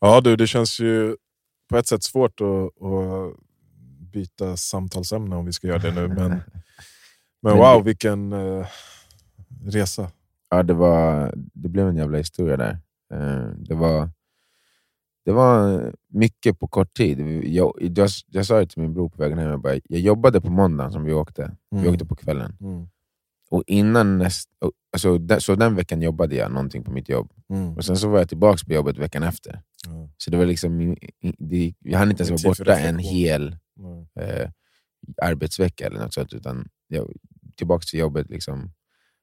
Ja du, det känns ju på ett sätt svårt att, att byta samtalsämne om vi ska göra det nu. Men, men wow, vilken uh, resa. Ja, det, var, det blev en jävla historia där. Uh, det var det var mycket på kort tid. Jag, jag, jag sa det till min bror på vägen hem, jag, bara, jag jobbade på måndagen som vi åkte. Mm. Vi åkte på kvällen. Mm. Och innan näst, alltså, så den veckan jobbade jag någonting på mitt jobb. Mm. Och Sen så var jag tillbaka på jobbet veckan efter. Så det var liksom, det, jag hann inte ens vara borta en hel eh, arbetsvecka eller något sånt, utan jag, tillbaka till jobbet. Liksom.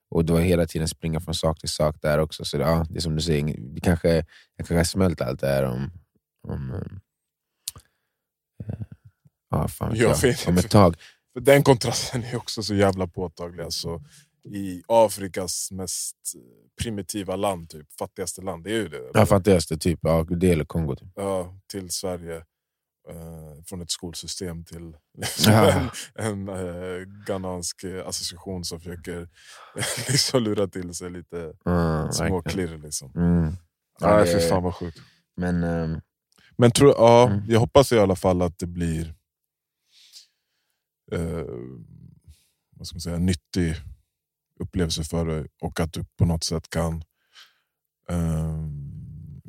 Och då hela tiden springa från sak till sak där också. Så det, ja, det är som du säger, det kanske, jag kanske har smält allt det här om, om, äh, ja, fan jag, jag om ett tag. För den kontrasten är också så jävla påtaglig. Alltså, I Afrikas mest primitiva land, typ, fattigaste land, det är ju det. Ja, fattigaste, typ. Ja, det eller Kongo. Typ. Ja, till Sverige. Uh, från ett skolsystem till ja. en, en uh, ghanansk association som försöker liksom lura till sig lite mm, små klirr. Liksom. Mm. Ja, ja, fy fan vad sjukt. Men, um, men tro, ja, mm. jag hoppas i alla fall att det blir uh, vad ska man säga, nyttig upplevelse för dig och att du på något sätt kan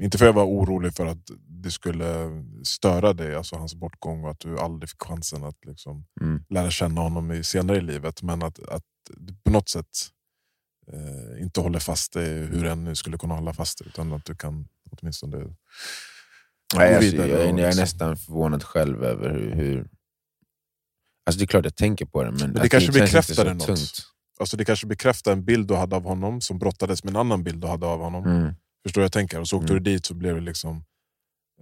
inte för att jag var orolig för att det skulle störa dig, alltså hans bortgång och att du aldrig fick chansen att liksom mm. lära känna honom i, senare i livet. Men att, att du på något sätt eh, inte håller fast dig hur än nu skulle kunna hålla fast dig. Utan att du kan åtminstone Nej, alltså. Jag, jag, är liksom. nästan förvånad själv över hur... hur... Alltså det är klart jag tänker på det, men, men det kanske det bekräftar något. Tungt. Alltså det kanske bekräftar en bild du hade av honom som brottades med en annan bild du hade av honom. Mm. Förstår jag tänker? Och så åkte mm. du dit så blev det liksom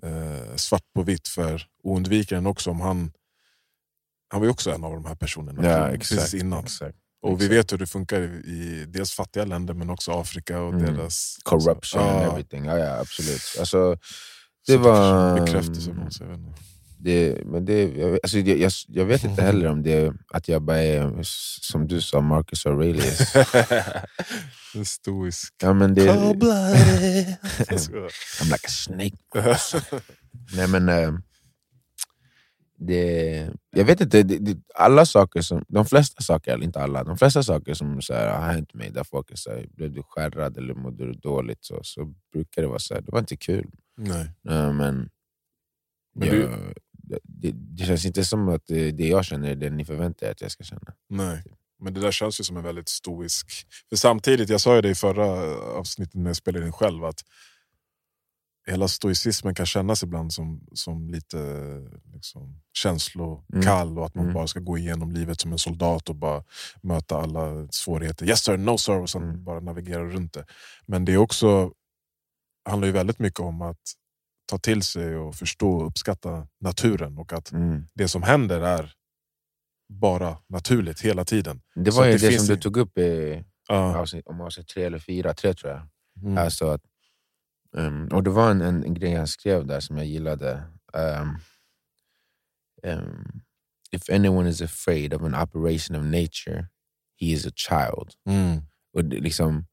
eh, svart på vitt för oundvikaren också. Om han, han var ju också en av de här personerna ja, exakt, precis innan. Exakt, och exakt. vi vet hur det funkar i dels fattiga länder men också Afrika och mm. deras... Corruption alltså, and everything. Ja, ja, absolut. Alltså, det var... Bekräftelse på något sätt. Det, men det, jag, alltså jag, jag, jag, vet inte heller om det att jag bara är, som du sa, Marcus Aurelius. en stoisk. Ja, men det, I'm like a snake. Nej, men, äh, det, jag vet inte, det, det, alla saker som, de flesta saker, eller inte alla, de flesta saker som så här, har hänt mig där folk är såhär, blev du skärrad eller mådde du dåligt, så, så brukar det vara så här, det var inte kul. Nej. Äh, men, men jag, du, det, det, känns inte som att det, jag känner är det ni förväntar er att jag ska känna. Nej, men det där känns ju som en väldigt stoisk... För samtidigt, jag sa ju det i förra avsnittet när jag spelade in själv, att hela stoicismen kan kännas ibland som, som lite liksom, känslokall mm. och att man mm. bara ska gå igenom livet som en soldat och bara möta alla svårigheter. Yes sir, no sir, och sen mm. bara navigera runt det. Men det är också handlar ju väldigt mycket om att ta till sig och förstå och uppskatta naturen och att mm. det som händer är bara naturligt hela tiden. Det var ju det, det som du tog upp i uh. avsnitt, om avsnitt tre eller fyra, tre tror jag. Mm. Alltså att, um, och det var en, en, en, grej han skrev där som jag gillade. Um, um, If anyone is afraid of an operation of nature, he is a child. Mm. Och det, liksom,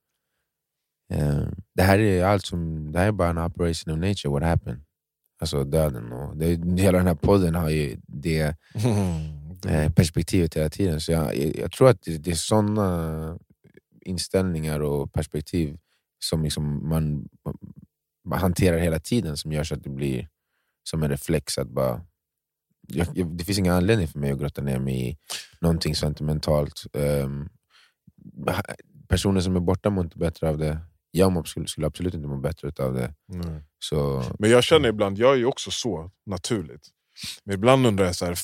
det här är allt som, det här är bara en operation of nature, what happened? Alltså döden. Och det, hela den här podden har ju det mm. perspektivet hela tiden. Så jag, jag tror att det, det är sådana inställningar och perspektiv som liksom man, man hanterar hela tiden som gör så att det blir som en reflex att bara jag, jag, det finns ingen anledning för mig att grotta ner mig i någonting sentimentalt. Um, personer som är borta mår inte bättre av det jag skulle, skulle absolut inte må bättre av det. Mm. Så, men jag känner ibland, jag är ju också så naturligt. Men ibland undrar jag, så här,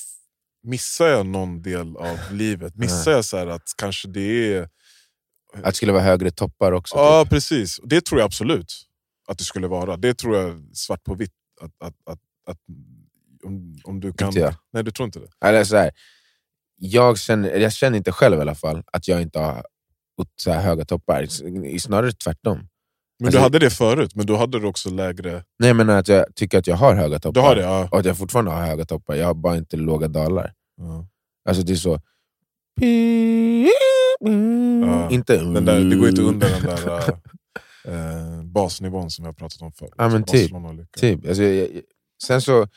missar jag någon del av livet? Missar jag så att kanske det är... Att det skulle vara högre toppar också? Ja, typ. precis. Det tror jag absolut att det skulle vara. Det tror jag svart på vitt. Att, att, att, att om, om du kan... Inte Nej, du tror inte det? Eller så här, jag, känner, jag känner inte själv i alla fall att jag inte har så höga toppar. Snarare tvärtom. Men alltså, du hade det förut, men då hade du också lägre... Nej, men att jag tycker att jag har höga toppar. Du har det, ja. Och att jag fortfarande har höga toppar. Jag har bara inte låga dalar. Ja. Alltså det är så... Ja. Inte... Den där, det går inte under den där äh, basnivån som har pratat om förut. Ja, men typ. Och lycka. Typ. Alltså, jag, jag, sen så,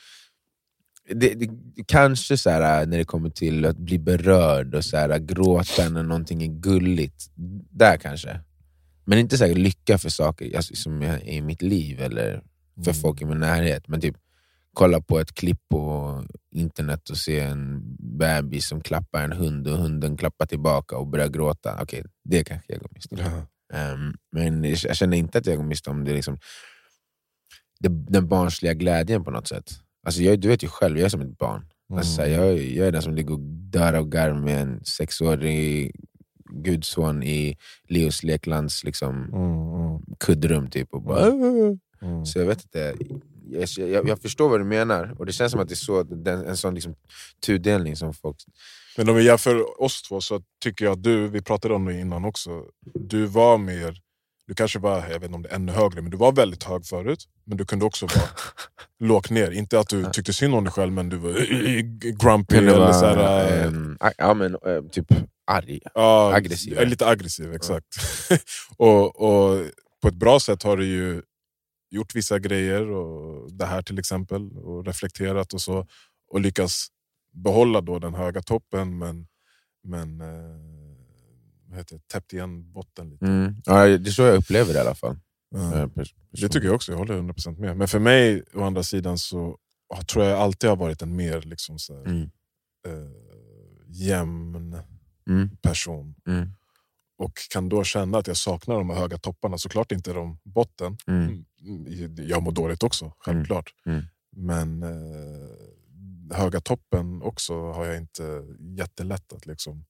det, det, kanske så här, när det kommer till att bli berörd och så här, gråta när någonting är gulligt, där kanske. Men inte så här, lycka för saker alltså, som är i mitt liv eller för Mm. folk i min närhet. Men typ kolla på ett klipp på internet och se en bebis som klappar en hund och hunden klappar tillbaka och börjar gråta. Okej, det kanske jag går miste om. Ja. Ehm, men jag jag känner inte att jag går miste om det, liksom, det, den barnsliga glädjen på något sätt. Alltså jag, du vet ju själv, jag är som ett barn. Alltså, Mm. jag, jag är den som ligger och dör av garv med en sexårig gudson i Leos Leklands liksom, Mm, mm, kuddrum. Typ, och bara, mm. Så jag vet inte, jag, jag, jag förstår vad du menar, och det känns som att det är så, den, en sån liksom, tudelning som folk... Men om vi jämför oss två så tycker jag att du, vi pratade om det innan också, du var mer, du kanske var, jag vet inte om det är ännu högre, men du var väldigt hög förut. Men du kunde också vara lågt ner. Inte att du tyckte synd om dig själv, men du var grumpy Kunde eller så här, a- ja, men, eh, typ arg. ja, aggressiv. ja, Lite aggressiv, exakt. och, och på ett bra sätt har du ju gjort vissa grejer, och det här till exempel, och reflekterat och så. Och lyckats behålla då den höga toppen, men, men vad heter det, täppt igen botten lite. Mm. Ja, det är så jag upplever det i alla fall. Pers- Det tycker jag också, jag håller 100% med. Men för mig, å andra sidan, så tror jag alltid har varit en mer liksom så här, Mm. eh, jämn Mm. person. Mm. Och kan då känna att jag saknar de här höga topparna. Såklart inte de botten. Mm. Mm, Jag mår dåligt också, självklart. Mm. Men eh, höga toppen också har jag inte jättelätt att liksom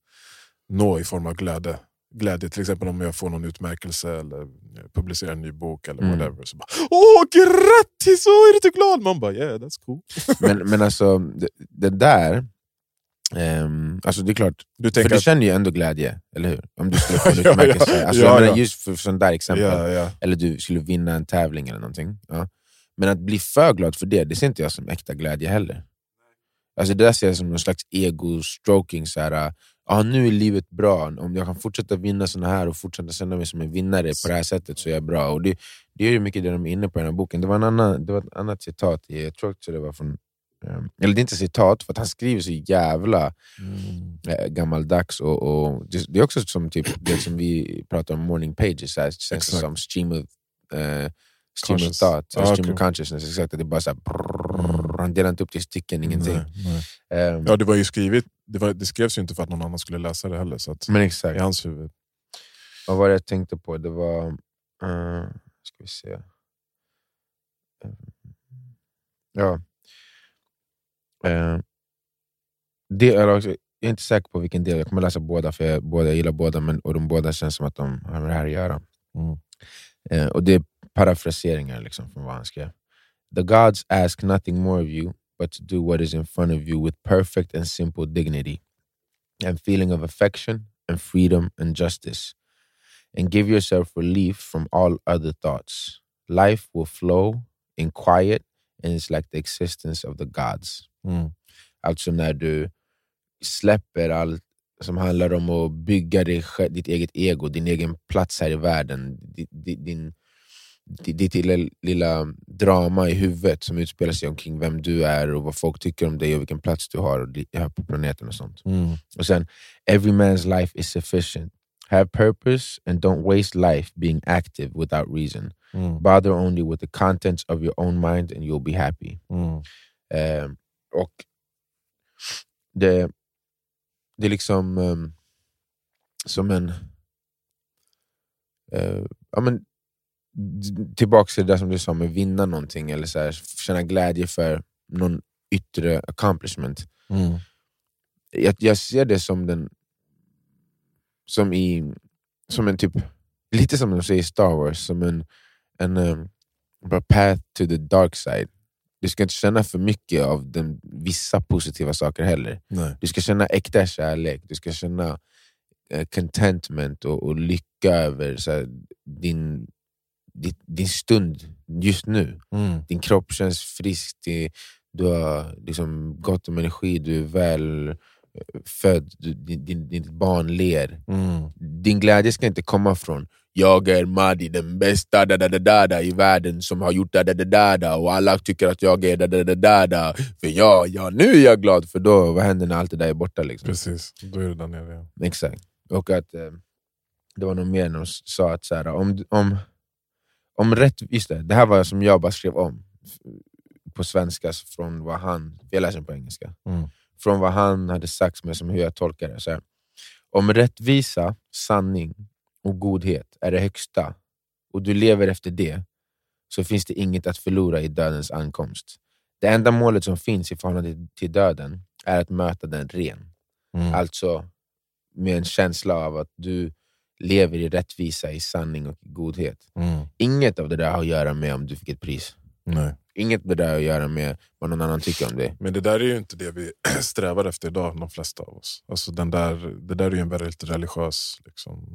nå i form av glädje. Glädje till exempel om jag får någon utmärkelse eller publicerar en ny bok eller Mm. whatever. Så bara, Åh grattis! Åh, är du inte glad? Man bara yeah that's cool. Men, men alltså, det, det där... ehm, alltså det är klart, Du för du att, känner ju ändå glädje, eller hur? Om du skulle få en Ja, utmärkelse. ja. Alltså, Ja, jag menar, ja. just för sådana där exempel. ja, ja. Eller du skulle vinna en tävling eller någonting. Ja. Men att bli för glad för det, det ser inte jag som äkta glädje heller. Alltså det där ser jag som någon slags ego-stroking. Så här, ah, nu är livet bra, om jag kan fortsätta vinna såna här och fortsätta känna mig som en vinnare på det här sättet så är jag bra. Och det, det är ju mycket det de är inne på i den här boken. Det var, en annan, det var ett annat citat, i, jag tror också det var från ehm, eller det är inte citat, för att han skriver så jävla Mm. eh, gammaldags. Och, och det, är också som typ, det som vi pratar om morning pages, så här, känns som stream of, eh, stream of thought, Ja, stream okej. of consciousness. Exakt, det är bara så här, han delar inte upp det i stycken, ingenting. Nej, nej. Ehm, Ja, det, var ju skrivet, det, var, det skrevs ju inte för att någon annan skulle läsa det heller. Så att, men I exakt, hans huvud. vad var det jag tänkte på? Det var... Uh, ska vi se. Ehm, ja. Ehm, det, eller jag är inte säker på vilken del, jag kommer läsa båda, för jag, båda, jag gillar båda, men, och de båda känns som att de har med det här att göra. Mm. Eh, och det är parafraseringar liksom från vad han skrev. The gods ask nothing more of you but to do what is in front of you with perfect and simple dignity and feeling of affection and freedom and justice. And give yourself relief from all other thoughts. Life will flow in quiet and it's like the existence of the gods. Mm. Alltså när du släpper allt som handlar om att bygga dig, ditt eget ego, din egen plats här i världen, di- di- din, di- ditt lilla, lilla drama i huvudet som utspelar sig omkring vem du är och vad folk tycker om dig och vilken plats du har, här på planeten och sånt. Mm. Och sen, every man's life is sufficient. Have purpose and don't waste life being active without reason. Mm. Bother only with the contents of your own mind and you'll be happy. Mm. Eh, och det, det är liksom ehm, som en... Eh, ja, men, tillbaka till det som du sa med vinna någonting, eller så här, känna glädje för någon yttre accomplishment. Mm. Jag, jag ser det som den som i som en typ, lite som de säger i Star Wars, som en, en um, path to the dark side. Du ska inte känna för mycket av den, vissa positiva saker heller. Nej. Du ska känna äkta kärlek, du ska känna eh, contentment och, och lycka över så här, din, din, stund just nu. Mm. Din kropp känns frisk, det, du har liksom gott om energi, du är väl född, du, din, din, ditt barn ler. Mm. Din glädje ska inte komma från jag är Madi, den bästa da, da, da, da, da, i världen som har gjort da, da, da, da, da, och alla tycker att jag är da, da, da, da, da. För ja, ja, nu är jag glad, för då, vad händer när allt det där är borta? Liksom? Precis, då är det där nere igen. Exakt. Och att eh, det var nog mer de sa att så här, om, om, om rätt, just det, det här var som jag bara skrev om på svenska från vad han, jag läser den på engelska, Mm. från vad han hade sagt med som hur jag tolkar det. Så här, om rättvisa, sanning och godhet är det högsta och du lever efter det, så finns det inget att förlora i dödens ankomst. Det enda målet som finns i förhållande till döden är att möta den ren. Mm. Alltså med en känsla av att du lever i rättvisa, i sanning och i godhet. Mm. Inget av det där har att göra med om du fick ett pris. Nej. Inget av det där har att göra med vad någon annan tycker om dig. Men det där är ju inte det vi strävar efter idag, de flesta av oss. Alltså den där, det där är ju en väldigt religiös, liksom,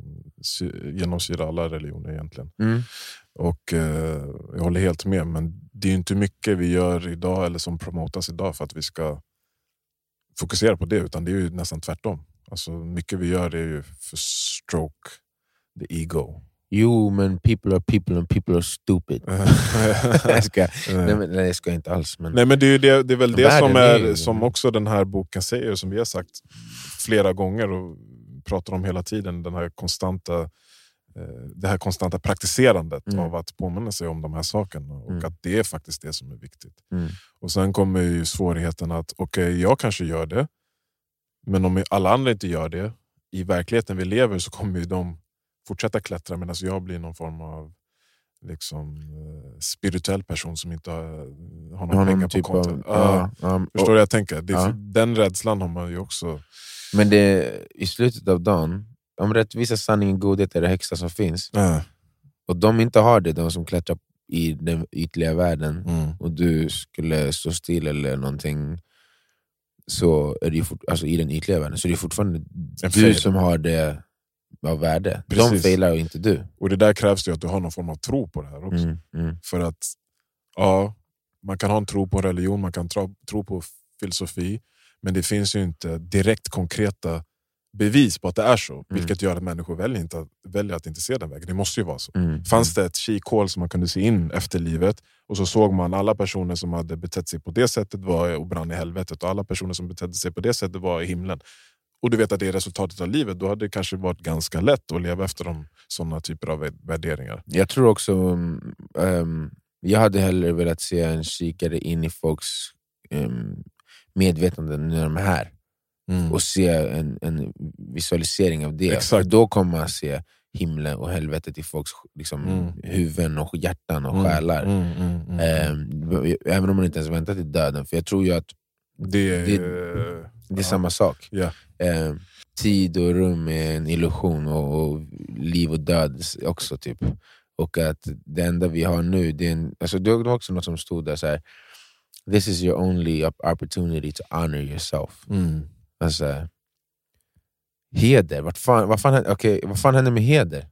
sy- genomsyrar alla religioner egentligen. Mm. Och eh, Jag håller helt med, men det är inte mycket vi gör idag eller som promotas idag för att vi ska fokusera på det, utan det är ju nästan tvärtom. Alltså, mycket vi gör är ju för stroke the ego. Jo, men people are people and people are stupid. jag ska, nej, men, nej, jag ska inte alls. Men, Nej men det är, det, det är väl det som, är är, som också den här boken säger, som vi har sagt flera gånger och pratar om hela tiden. Den här konstanta, eh, det här konstanta praktiserandet Mm. av att påminna sig om de här sakerna. Och Mm. att det är faktiskt det som är viktigt. Mm. Och Sen kommer ju svårigheten att, okej jag kanske gör det, men om alla andra inte gör det, i verkligheten vi lever så kommer ju de fortsätta klättra medan jag blir någon form av liksom, eh, spirituell person som inte har, har någon pengar någon på typ kontot. av... Ja, ja, Förstår du jag tänker? Det, Ja. Den rädslan har man ju också. Men det, i slutet av dagen, om rättvisa, sanning och godhet är det högsta som finns, och de inte har det, de som klättrar i den ytliga världen, mm, och du skulle stå still eller någonting, så är det ju fort, alltså i den ytliga världen, så är det fortfarande du som har det av värde. De Precis. failar och inte du. Och det där krävs ju att du har någon form av tro på det här också. Mm, mm, För att ja, man kan ha en tro på religion, man kan tro, tro på filosofi, men det finns ju inte direkt konkreta bevis på att det är så. Vilket gör att människor väljer, inte, att- väljer att inte se den vägen. Det måste ju vara så. mm, Fanns det ett kikhål som man kunde se in efter livet och så såg man alla personer som hade betett sig på det sättet var och brann i helvetet och alla personer som betedde sig på det sättet var i himlen. Och du vet att det är resultatet av livet, då hade det kanske varit ganska lätt att leva efter de, sådana typer av värderingar. Jag tror också, um, jag hade hellre velat se en kikare in i folks um, medvetande när de är här. Och se en, en visualisering av det. Exakt. Då kommer man se himlen och helvetet i folks liksom, Mm. huvuden och hjärtan och Mm, själar. mm, mm, mm. Ehm, även om man inte ens väntar till döden. För jag tror ju att det är... det- det är Ja. samma sak. Ehm, tid och rum är en illusion och, och liv och död också. typ. Och att det enda vi har nu, det, är en, alltså det var också något som stod där så här. This is your only op- opportunity to honor yourself. Mm. Alltså, heder, vad fan, vad, fan, okej, vad fan händer med heder?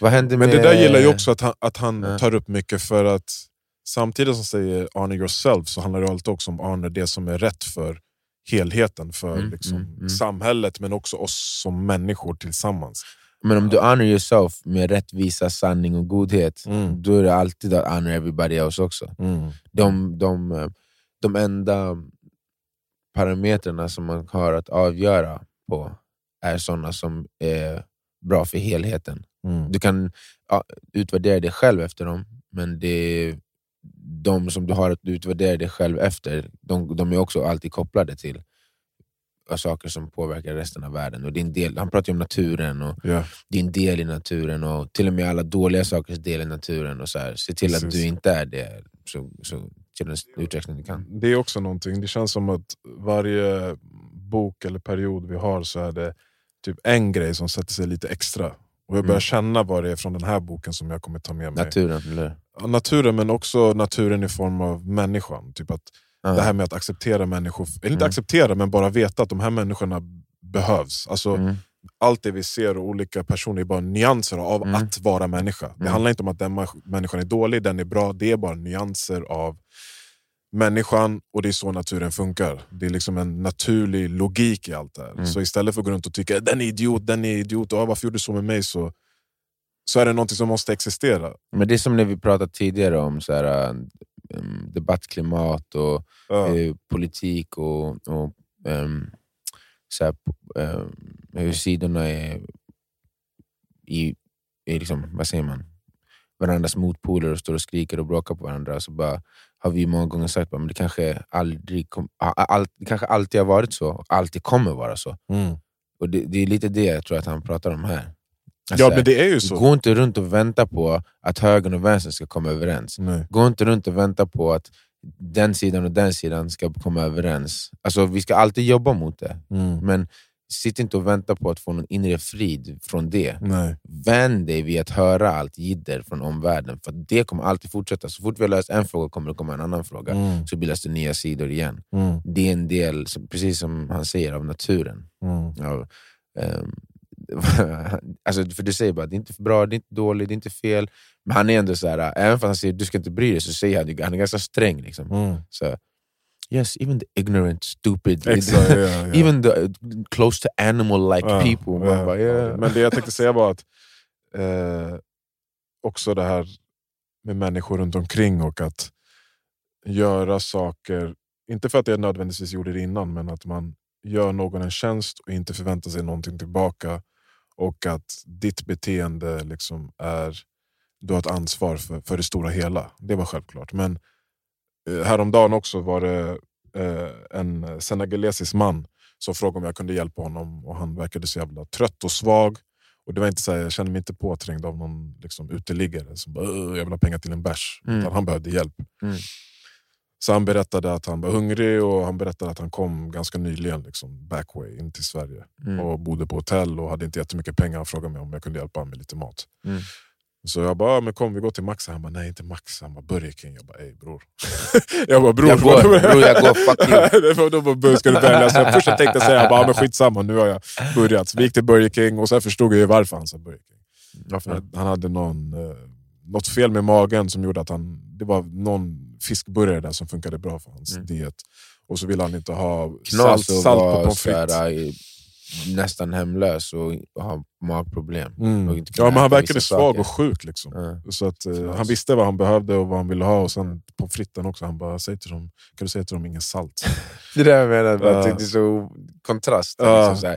Vad händer Men med... det där gillar jag också att han, att han Ja. tar upp mycket för att samtidigt som säger honor yourself så handlar det alltid också om honor det som är rätt för helheten, för Mm, liksom, mm, mm. samhället men också oss som människor tillsammans. Men om du honor yourself med rättvisa, sanning och godhet, Mm. då är det alltid att honor everybody else också. Mm. De, de, eh, de enda parametrarna som man har att avgöra på är sådana som är bra för helheten. Mm. Du kan ja, utvärdera dig själv efter dem, men det är de som du har att utvärdera dig själv efter, de, de är också alltid kopplade till saker som påverkar resten av världen. Och din del, han pratar om naturen, och Ja. din del i naturen, och till och med alla dåliga sakers del i naturen. Och så här. Se till att Precis. du inte är det, så, så till den utsträckning du kan. Det är också någonting, det känns som att varje bok eller period vi har så är det typ en grej som sätter sig lite extra. Och jag börjar Mm. känna vad det är från den här boken som jag kommer ta med mig. Naturen, eller naturen men också naturen i form av människan. Typ att Ja. Det här med att acceptera människor, eller inte Mm. acceptera men bara veta att de här människorna behövs. Alltså, Mm. Allt det vi ser och olika personer är bara nyanser av Mm. att vara människa. Det Mm. handlar inte om att den människan är dålig, den är bra, det är bara nyanser av människan och det är så naturen funkar. Det är liksom en naturlig logik i allt det här. Mm. Så istället för att gå runt och tycka den är idiot, den är idiot, och, "Ah, varför gjorde du så med mig? Så, så är det något som måste existera. Men det är som när vi pratade tidigare om så här, um, debattklimat och Ja. eh, politik och, och ehm, så här, hur sidorna är i, i liksom, vad säger man, varandras motpoler och står och skriker och bråkar på varandra. Så bara, har vi många gånger sagt att det, kanske aldrig kom, det kanske alltid har varit så och alltid kommer vara så. Mm. Och det, det är lite det jag tror att han pratar om här. Ja Alltså, men det är ju så. Gå inte runt och vänta på att högern och vänstern ska komma överens. Nej. Gå inte runt och vänta på att den sidan och den sidan ska komma överens. Alltså, vi ska alltid jobba mot det, Mm. men sitt inte och vänta på att få någon inre frid från det. Nej. Vän dig vid att höra allt jidder från omvärlden, för det kommer alltid fortsätta. Så fort vi har löst en fråga kommer det komma en annan fråga, Mm. så bildas det nya sidor igen. Mm. Det är en del, precis som han säger, av naturen. Mm. Ja, ehm, alltså, för du säger bara det är inte bra, det är inte dåligt, det är inte fel. Men han är ändå så här, även fast han säger du ska inte bry dig, så säger han han är ganska sträng. Liksom. Mm. Så, yes, even the ignorant, stupid, Exakt, ja, ja. even the uh, close to animal-like Ja, people. Man bara, yeah. Men det jag tänkte säga var att eh, också det här med människor runt omkring och att göra saker, inte för att jag nödvändigtvis gjorde det innan, men att man gör någon en tjänst och inte förväntar sig någonting tillbaka. Och att ditt beteende liksom är, du har ett ansvar för, för det stora hela. Det var självklart. Men häromdagen också var det eh, en senegalesisk man som frågade om jag kunde hjälpa honom och han verkade så jävla trött och svag. Och det var inte så här, Jag kände mig inte påträngd av någon liksom, uteliggare som bara "Åh, jag vill ha pengar till en bärs. Mm. Han behövde hjälp. Mm. Så han berättade att han var hungrig och han berättade att han kom ganska nyligen liksom, backway in till Sverige. Mm. Och bodde på hotell och hade inte jättemycket pengar. Han frågade mig om jag kunde hjälpa honom med lite mat. Så jag bara, "Ja, men kom vi går till Max. Han bara, nej inte Max. Han bara, Burger King. Jag bara, ey bror. jag bara, bror. Jag går, bror, jag går, fuck you. Då bara, "Bur, ska du välja? Så jag först jag tänkte säga, jag bara, "Ja, men skitsamma nu har jag börjat. Så vi gick till Burger King och sen förstod jag ju varför han sa Burger King. Varför? Han, hade någon, eh, något fel med magen som gjorde att han, det var någon fiskburgare där som funkade bra för hans Mm. diet. Och så ville han inte ha salt, Knas salt på pommes frites. Nästan hemlös och ha magproblem. Mm. och Ja, men han verkade svag saker. och sjuk. Liksom. Ja. Så att, eh, han visste vad han behövde och vad han ville ha. Och sen på fritten också, han bara, Säg till dem, kan du säga till dem ingen salt? Det där jag menar, bara, Ja. att det är så kontrast. Ja. Liksom, så här,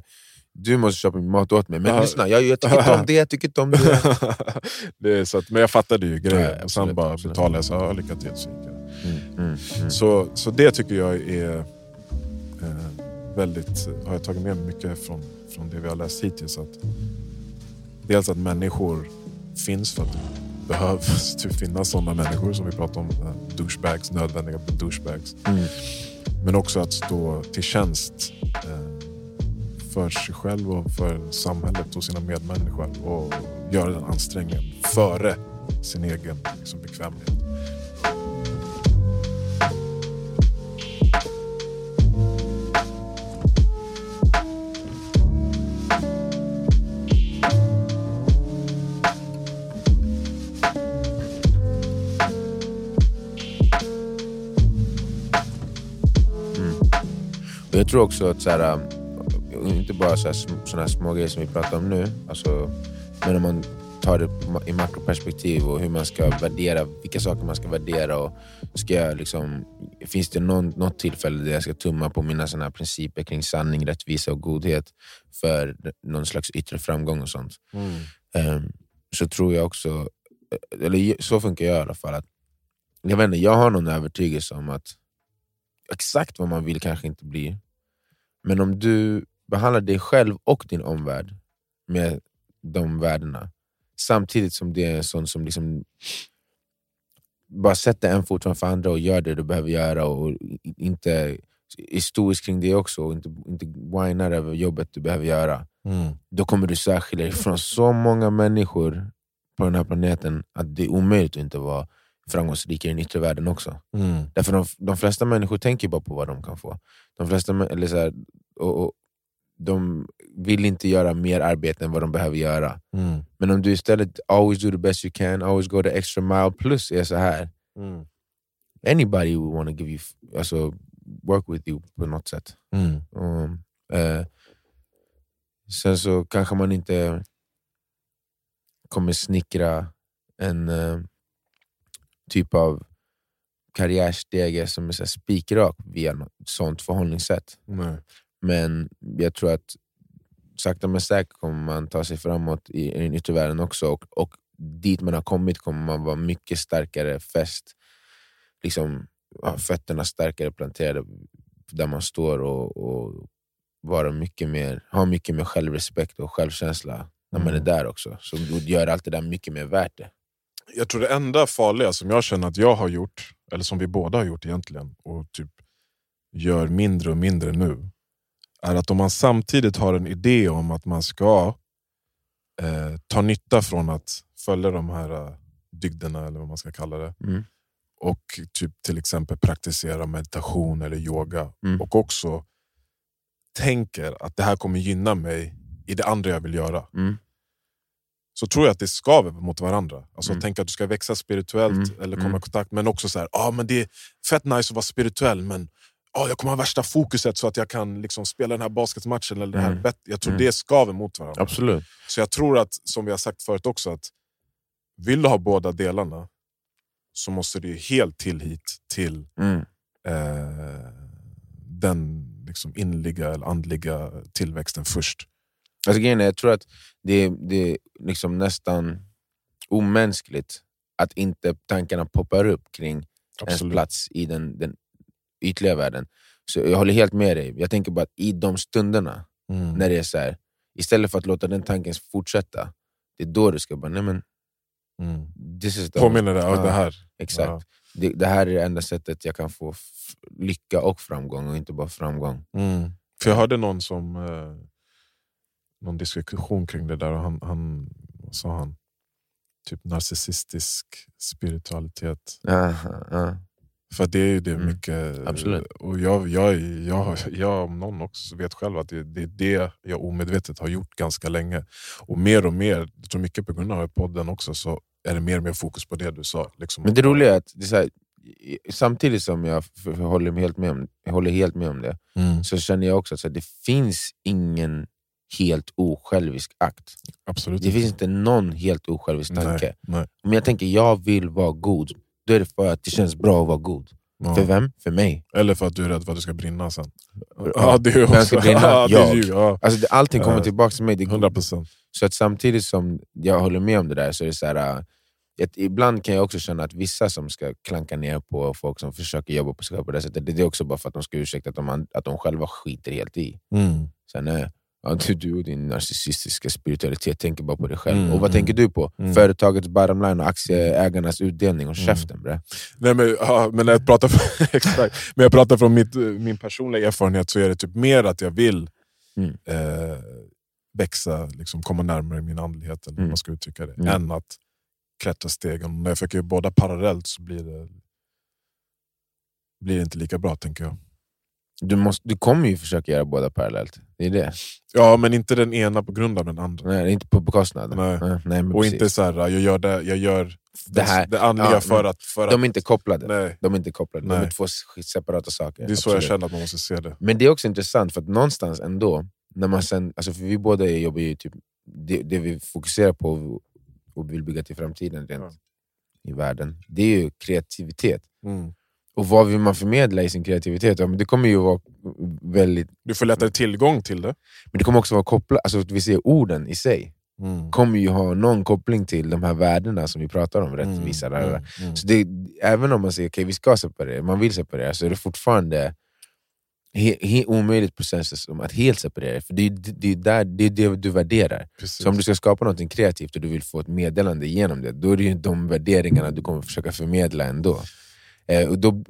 du måste köpa min mat åt mig, men Ja. lyssna, jag, jag tycker inte om det, jag tycker inte om det. det är så att, men jag fattade ju grejen. Ja, och sen bara absolut. betalade jag, så, ja, lycka till. Så, jag. Mm, mm, mm. så, så det tycker jag är eh, väldigt, har jag tagit med mig mycket från, från det vi har läst hittills. Att, dels att människor finns för att det behövs typ finnas sådana människor som vi pratar om. eh, Douchebags, nödvändiga douchebags. Mm. Men också att stå till tjänst eh, för sig själv och för samhället och sina medmänniskor. Och göra den ansträngningen före sin egen liksom, bekvämlighet. Jag tror också att så här, um, inte bara så här, såna här små grejer som vi pratar om nu, alltså, men om man tar det i makroperspektiv och hur man ska värdera, vilka saker man ska värdera. Och ska jag liksom, finns det någon, något tillfälle där jag ska tumma på mina såna principer kring sanning, rättvisa och godhet för någon slags yttre framgång och sånt. Ehm, så tror jag också, eller så funkar jag i alla fall, att jag, vet inte, jag har någon övertygelse om att exakt vad man vill kanske inte blir, men om du behandlar dig själv och din omvärld med de värdena, samtidigt som det är en sån som liksom bara sätter en fot framför andra och gör det du behöver göra och inte är stoisk kring det också och inte, inte whinar över jobbet du behöver göra Mm. då kommer du särskilja dig från så många människor på den här planeten att det är omöjligt att inte vara framgångsrik i den yttre världen också. Mm. Därför de, de flesta människor tänker bara på vad de kan få. De flesta eller så här, och, och, De vill inte göra mer arbete än vad de behöver göra. Mm. Men om du istället always do the best you can, always go the extra mile, plus är så här. Mm. anybody would want to give you, alltså, work with you på något sätt. Mm. Um, eh, sen så kanske man inte kommer snickra en eh, typ av karriärstege som är spikrak via något sånt förhållningssätt. Nej. Men jag tror att sakta men säkert kommer man ta sig framåt i, i den yttre världen också. Och, och dit man har kommit kommer man vara mycket starkare fäst. Liksom, fötterna starkare planterade där man står och, och vara mycket mer, ha mycket mer självrespekt och självkänsla när man är Mm. där också. Så gör allt det där mycket mer värt det. Jag tror det enda farliga som jag känner att jag har gjort, eller som vi båda har gjort egentligen, och typ gör mindre och mindre nu, är att om man samtidigt har en idé om att man ska eh, ta nytta från att följa de här eh, dygderna, eller vad man ska kalla det, Mm. och typ till exempel praktisera meditation eller yoga, Mm. och också tänker att det här kommer gynna mig i det andra jag vill göra Mm. Så tror jag att det skaver mot varandra. Alltså Mm. Tänk att du ska växa spirituellt Mm. eller komma Mm. i kontakt, men också så här, ah, men det är fett nice att vara spirituell, men ah, jag kommer ha värsta fokuset så att jag kan liksom spela den här basketmatchen. Eller det här Mm. bet- jag tror Mm. det skaver mot varandra. Absolut. Så jag tror att, som vi har sagt förut också, att vill du ha båda delarna så måste du helt till hit till Mm. eh, den liksom inliga eller andliga tillväxten först. Alltså, grejen är, jag tror att det, är- det är liksom nästan omänskligt att inte tankarna poppar upp kring ens Absolut. plats i den, den ytliga världen. Så jag håller helt med dig. Jag tänker bara att i de stunderna, Mm. när det är så här, istället för att låta den tanken fortsätta, det är då du ska bara, nej men, Mm. this is the Påminner det om det här. Exakt. Ja. Det, det här är det enda sättet jag kan få lycka och framgång, och inte bara framgång. Mm. För jag hörde någon som eh, någon diskussion kring det där och han, han sa han? Typ narcissistisk spiritualitet. Ja, ja. För det är ju det Mm. mycket. Absolut. Och jag, jag, jag, jag om någon också vet själv att det, det är det jag omedvetet har gjort ganska länge. Och mer och mer, jag tror mycket på grund av podden också, så är det mer och mer fokus på det du sa. Liksom. Men det roliga är att det är här, samtidigt som jag håller helt med om, håller helt med om det, Mm, så känner jag också att här, det finns ingen helt osjälvisk akt. absolut Det finns inte någon helt osjälvisk tanke. Nej, nej. Om jag tänker jag vill vara god, då är det för att det känns bra att vara god. Ja. För vem? För mig. Eller för att du är rädd för att du ska brinna sen. Ja. Det är Vem ska också. brinna? Ja, Jag. ja, Alltså, allting kommer Ja. tillbaka till mig. Det, 100%. Så att samtidigt som jag håller med om det där, så är det så här, att ibland kan jag också känna att vissa som ska klanka ner på folk som försöker jobba på sig själva på det sättet, det är också bara för att de ska ursäkta att de, att de själva skiter helt i. Mm. Sen, äh, ja, du, du och din narcissistiska spiritualitet tänker bara på dig själv. Mm, och vad mm. tänker du på? Mm. Företagets bottom line och aktieägarnas utdelning och Mm. käften bre. Nej, men, ja, men när jag pratar, exakt. men jag pratar från mitt, min personliga erfarenhet så är det typ mer att jag vill Mm. eh, växa, liksom, komma närmare min andlighet, eller hur Mm. man ska uttrycka det, Mm. än att klättra stegen. När jag försöker båda parallellt så blir det, blir det inte lika bra, tänker jag. Du, måste, du kommer ju försöka göra båda parallellt. Det är det. Ja, men inte den ena på grund av den andra. Nej, inte på bekostnad. Nej. Nej, nej, Och precis. inte så här, jag gör det, jag gör Det här- det andliga ja, för att... För De är inte kopplade. nej, De är inte kopplade. De Nej. är två separata saker. det är så jag Absolut. känner att man måste se det. Men det är också intressant, för att någonstans ändå, när man sen, alltså för vi båda jobbar ju typ, det, det vi fokuserar på och vill bygga till framtiden rent Ja. i världen, det är ju kreativitet. Mm. Och vad vill man förmedla i sin kreativitet? Ja, men det kommer ju vara väldigt Du får lättare tillgång till det. men det kommer också vara kopplat, alltså vi ser orden i sig, Mm. kommer ju ha någon koppling till de här värdena som vi pratar om, rättvisa. Mm, där, mm, mm. Så det, även om man säger att okay, vi ska separera, man vill separera, så är det fortfarande he, he, omöjligt process som att helt separera. För det det, det, är där, det, är det du värderar. Precis. Så om du ska skapa något kreativt och du vill få ett meddelande genom det, då är det ju de värderingarna du kommer försöka förmedla ändå. Eh, och då,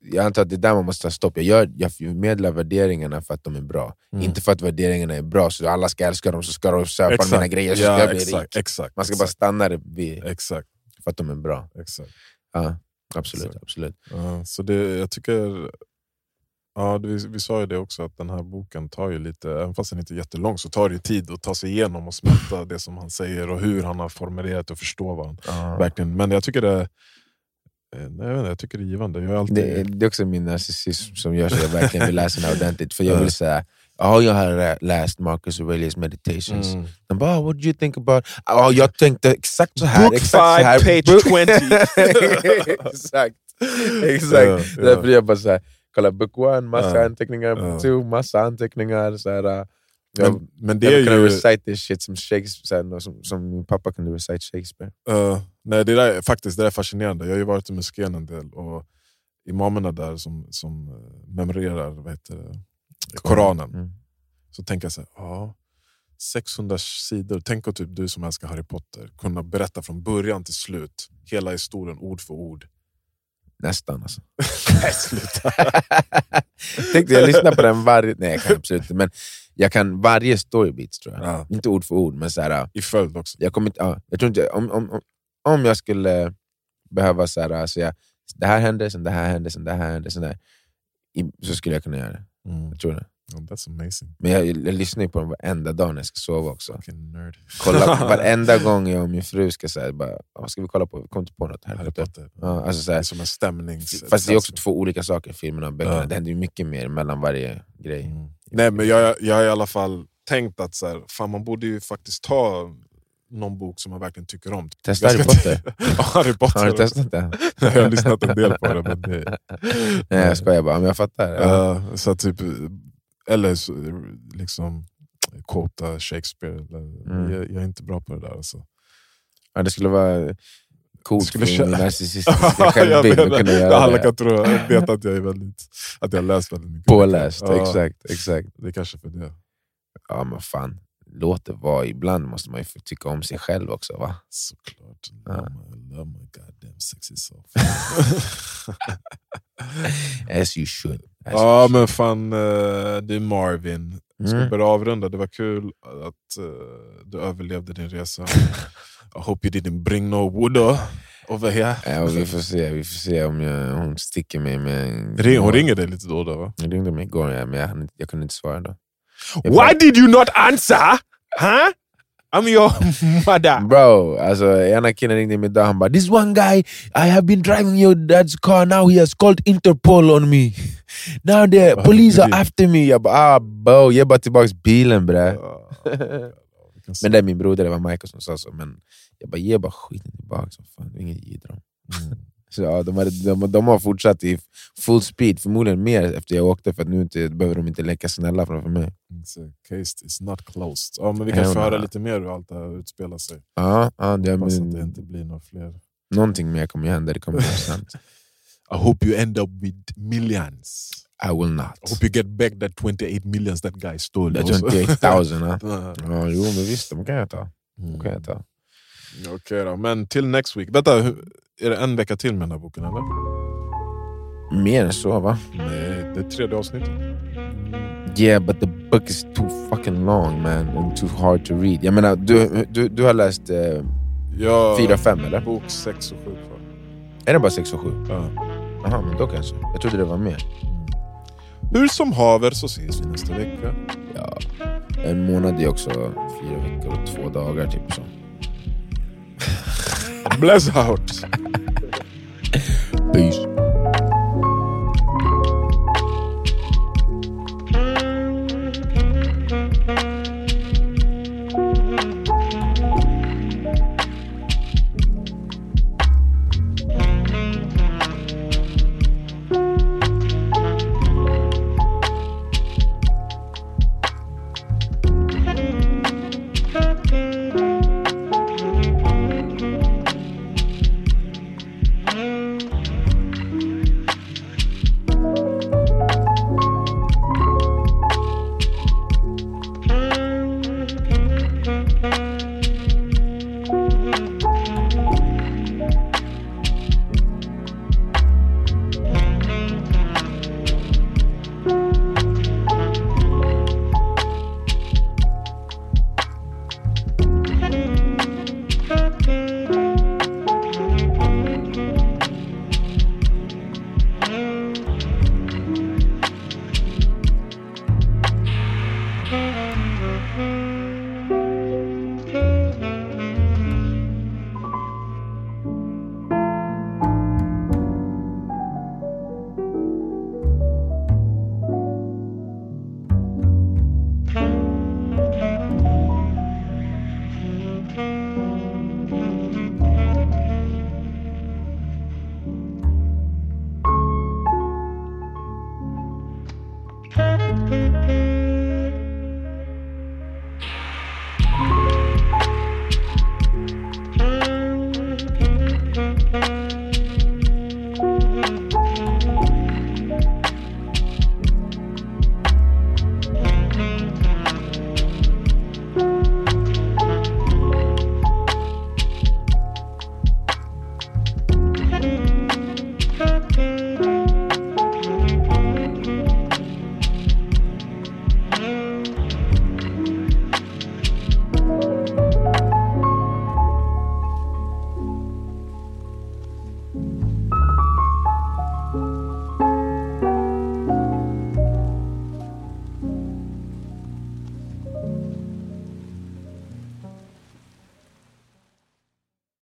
jag antar att det är där man måste ta stopp. Jag, gör, jag förmedlar värderingarna för att de är bra, Mm. inte för att värderingarna är bra så alla ska älska dem, så ska de köpa Exakt. mina grejer, så ska ja, jag bli exakt, rik. exakt, Man ska bara exakt, stanna det vid, exakt, för att de är bra. exakt. Ja, absolut. Exakt. absolut. Ja, så det, jag tycker... Ja, vi, vi sa ju det också, att den här boken tar ju lite, även fast den inte är jättelång, så tar det ju tid att ta sig igenom och smälta det som han säger och hur han har formulerat och förstå vad han Ja. verkligen... Men jag tycker det... Eh, Nej, jag, inte, jag tycker det är givande. Jag är alltid... Det, det är också min narcissism som gör så att jag verkligen vill läsa den ordentligt. För jag vill säga, ja, jag har lä- läst Marcus Aurelius Meditations. Mm. De bara, oh, what do you think about... Ja, jag tänkte exakt så här. Book exakt så five, här. page Book- 20. exakt. exakt. Ja, ja. Därför jag bara så här, kolla book one, massa Ja. anteckningar, book Ja. two, massa anteckningar. Så här, jag, Men, men det är kunde ju... recite this shit som, Shakespeare, som, som min pappa kunde recite Shakespeare. Uh, nej, det där, är- faktiskt, det där är fascinerande. Jag har ju varit i moskén en del och imamerna där som, som eh, memorerar vad heter Koranen. Mm. Så tänker jag så här, ja, 600 sidor. Tänk att typ du som älskar Harry Potter kunna berätta från början till slut, hela historien ord för ord. Nästan alltså. Nej, sluta. Tänkte jag lyssnar på den varje... Nej, jag kan absolut inte. Men jag kan varje storybeats tror jag. Ja. Inte ord för ord, men så här, I följd också. jag, kommer ja, jag tror inte... Om, om, om, jag skulle behöva så här, säga det här hände, sen det här hände, sen det här hände, sen i- så skulle jag kunna göra det. Mm. Jag tror det. Oh, that's amazing. Men jag, jag lyssnar ju på den varenda dag när jag ska sova också. Nerd. Kolla, varenda gång jag och min fru ska säga, bara, vad ska vi kolla på? Kommer inte på något. Harry Harry Potter. Ja, alltså så Det är som en stämnings... fast det är också två olika saker, filmerna och böckerna. Ja. Det händer ju mycket mer mellan varje grej. Mm. Nej, men jag, jag har i alla fall tänkt att så här, fan, man borde ju faktiskt ta någon bok som man verkligen tycker om. Testa Harry Potter. Harry Potter. Har du testat det? jag har lyssnat en del på det. Men det Nej jag skojar bara, men jag fattar. Ja, så typ, eller liksom quota Shakespeare. Mm. jag, jag är inte bra på det där. Alltså. Ja, det skulle vara coolt Skulle för min narcissistiska självbild att kunna göra alla det. kan tro, jag vet att jag är väldigt att jag har läst väldigt mycket. Påläst, Ja, exakt. exakt. Det är kanske för det. Ja men fan, låt det vara. Ibland måste man ju få tycka om sig själv också va? Såklart. Ja. My, love my goddamn sexy self. As you should. Ja men fan, eh, du Marvin. Vi ska Mm. börja avrunda. Det var kul att eh, du överlevde din resa. I hope you didn't bring no wood uh, over here. Ja, vi får se, vi får se om jag, hon sticker mig med en... Ring, hon ringer dig lite då och då va? Hon ringde mig igår ja, men jag, jag kunde inte svara då. Why did you not answer? Huh? I'm your mother. Bro, alltså ena killen ringde mig idag han bara “This one guy, I have been driving your dad's car, now he has called Interpol on me. Now the police are after me.” Jag bara “Ah bro, ge bara tillbaks bilen bre”. Men det är min broder, det var Michael som sa så. Men jag bara “Ge bara skiten tillbaks, vad fan, inget gider om”. Mm. Så ja, de, hade, de, de har fortsatt i full speed, förmodligen mer efter jag åkte, för nu inte, behöver de inte leka snälla framför mig. Case is not closed. Ja, men vi Ja, kan få men- höra lite mer hur allt det här utspelar sig. Ja, ja det, Hoppas att det men, inte blir några fler. någonting mer kommer hända, det kommer bli intressant. I hope you end up with millions. I will not. I hope you get back that 28 millions that guy stole. Är 28 000. ja. Ja. Jo, men visst, de kan jag ta. De kan jag ta. Okej då, men till next week. Vänta, är det en vecka till med den här boken eller? Mer än så va? Nej, det är tredje avsnittet. Yeah, but the book is too fucking long man, and too hard to read. Jag menar, du, du, du har läst eh, Ja, 4-5 eller? Bok 6 och 7 kvar. Är det bara 6 och 7? Ja. Jaha, men då kanske. Jag trodde det var mer. Hur som haver så ses vi nästa vecka. Ja, en månad är också fyra veckor och två dagar typ så. Bless out! Peace.